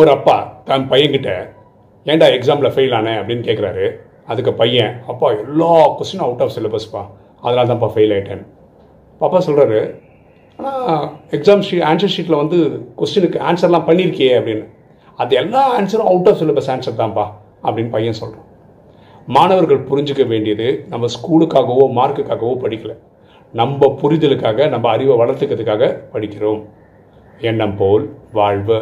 ஒரு அப்பா தன் பையன்கிட்ட ஏன்டா எக்ஸாமில் ஃபெயில் ஆனேன் அப்படின்னு கேட்குறாரு அதுக்கு பையன் அப்பா எல்லா கொஸ்டினும் அவுட் ஆஃப் சிலபஸ்ப்பா அதனால தான்ப்பா ஃபெயில் ஆகிட்டேன் பாப்பா சொல்கிறாரு ஆனால் எக்ஸாம் ஷீட் ஆன்சர் ஷீட்டில் வந்து கொஸ்டினுக்கு ஆன்சர்லாம் பண்ணியிருக்கியே அப்படின்னு. அது எல்லா ஆன்சரும் அவுட் ஆஃப் சிலபஸ் ஆன்சர் தான்ப்பா அப்படின்னு பையன் சொல்கிறான் மாணவர்கள் புரிஞ்சுக்க வேண்டியது நம்ம ஸ்கூலுக்காகவோ மார்க்குக்காகவோ படிக்கல. நம்ம புரிதலுக்காக நம்ம அறிவை வளர்த்துக்கிறதுக்காக படிக்கிறோம். எண்ணம் போல் வாழ்வு.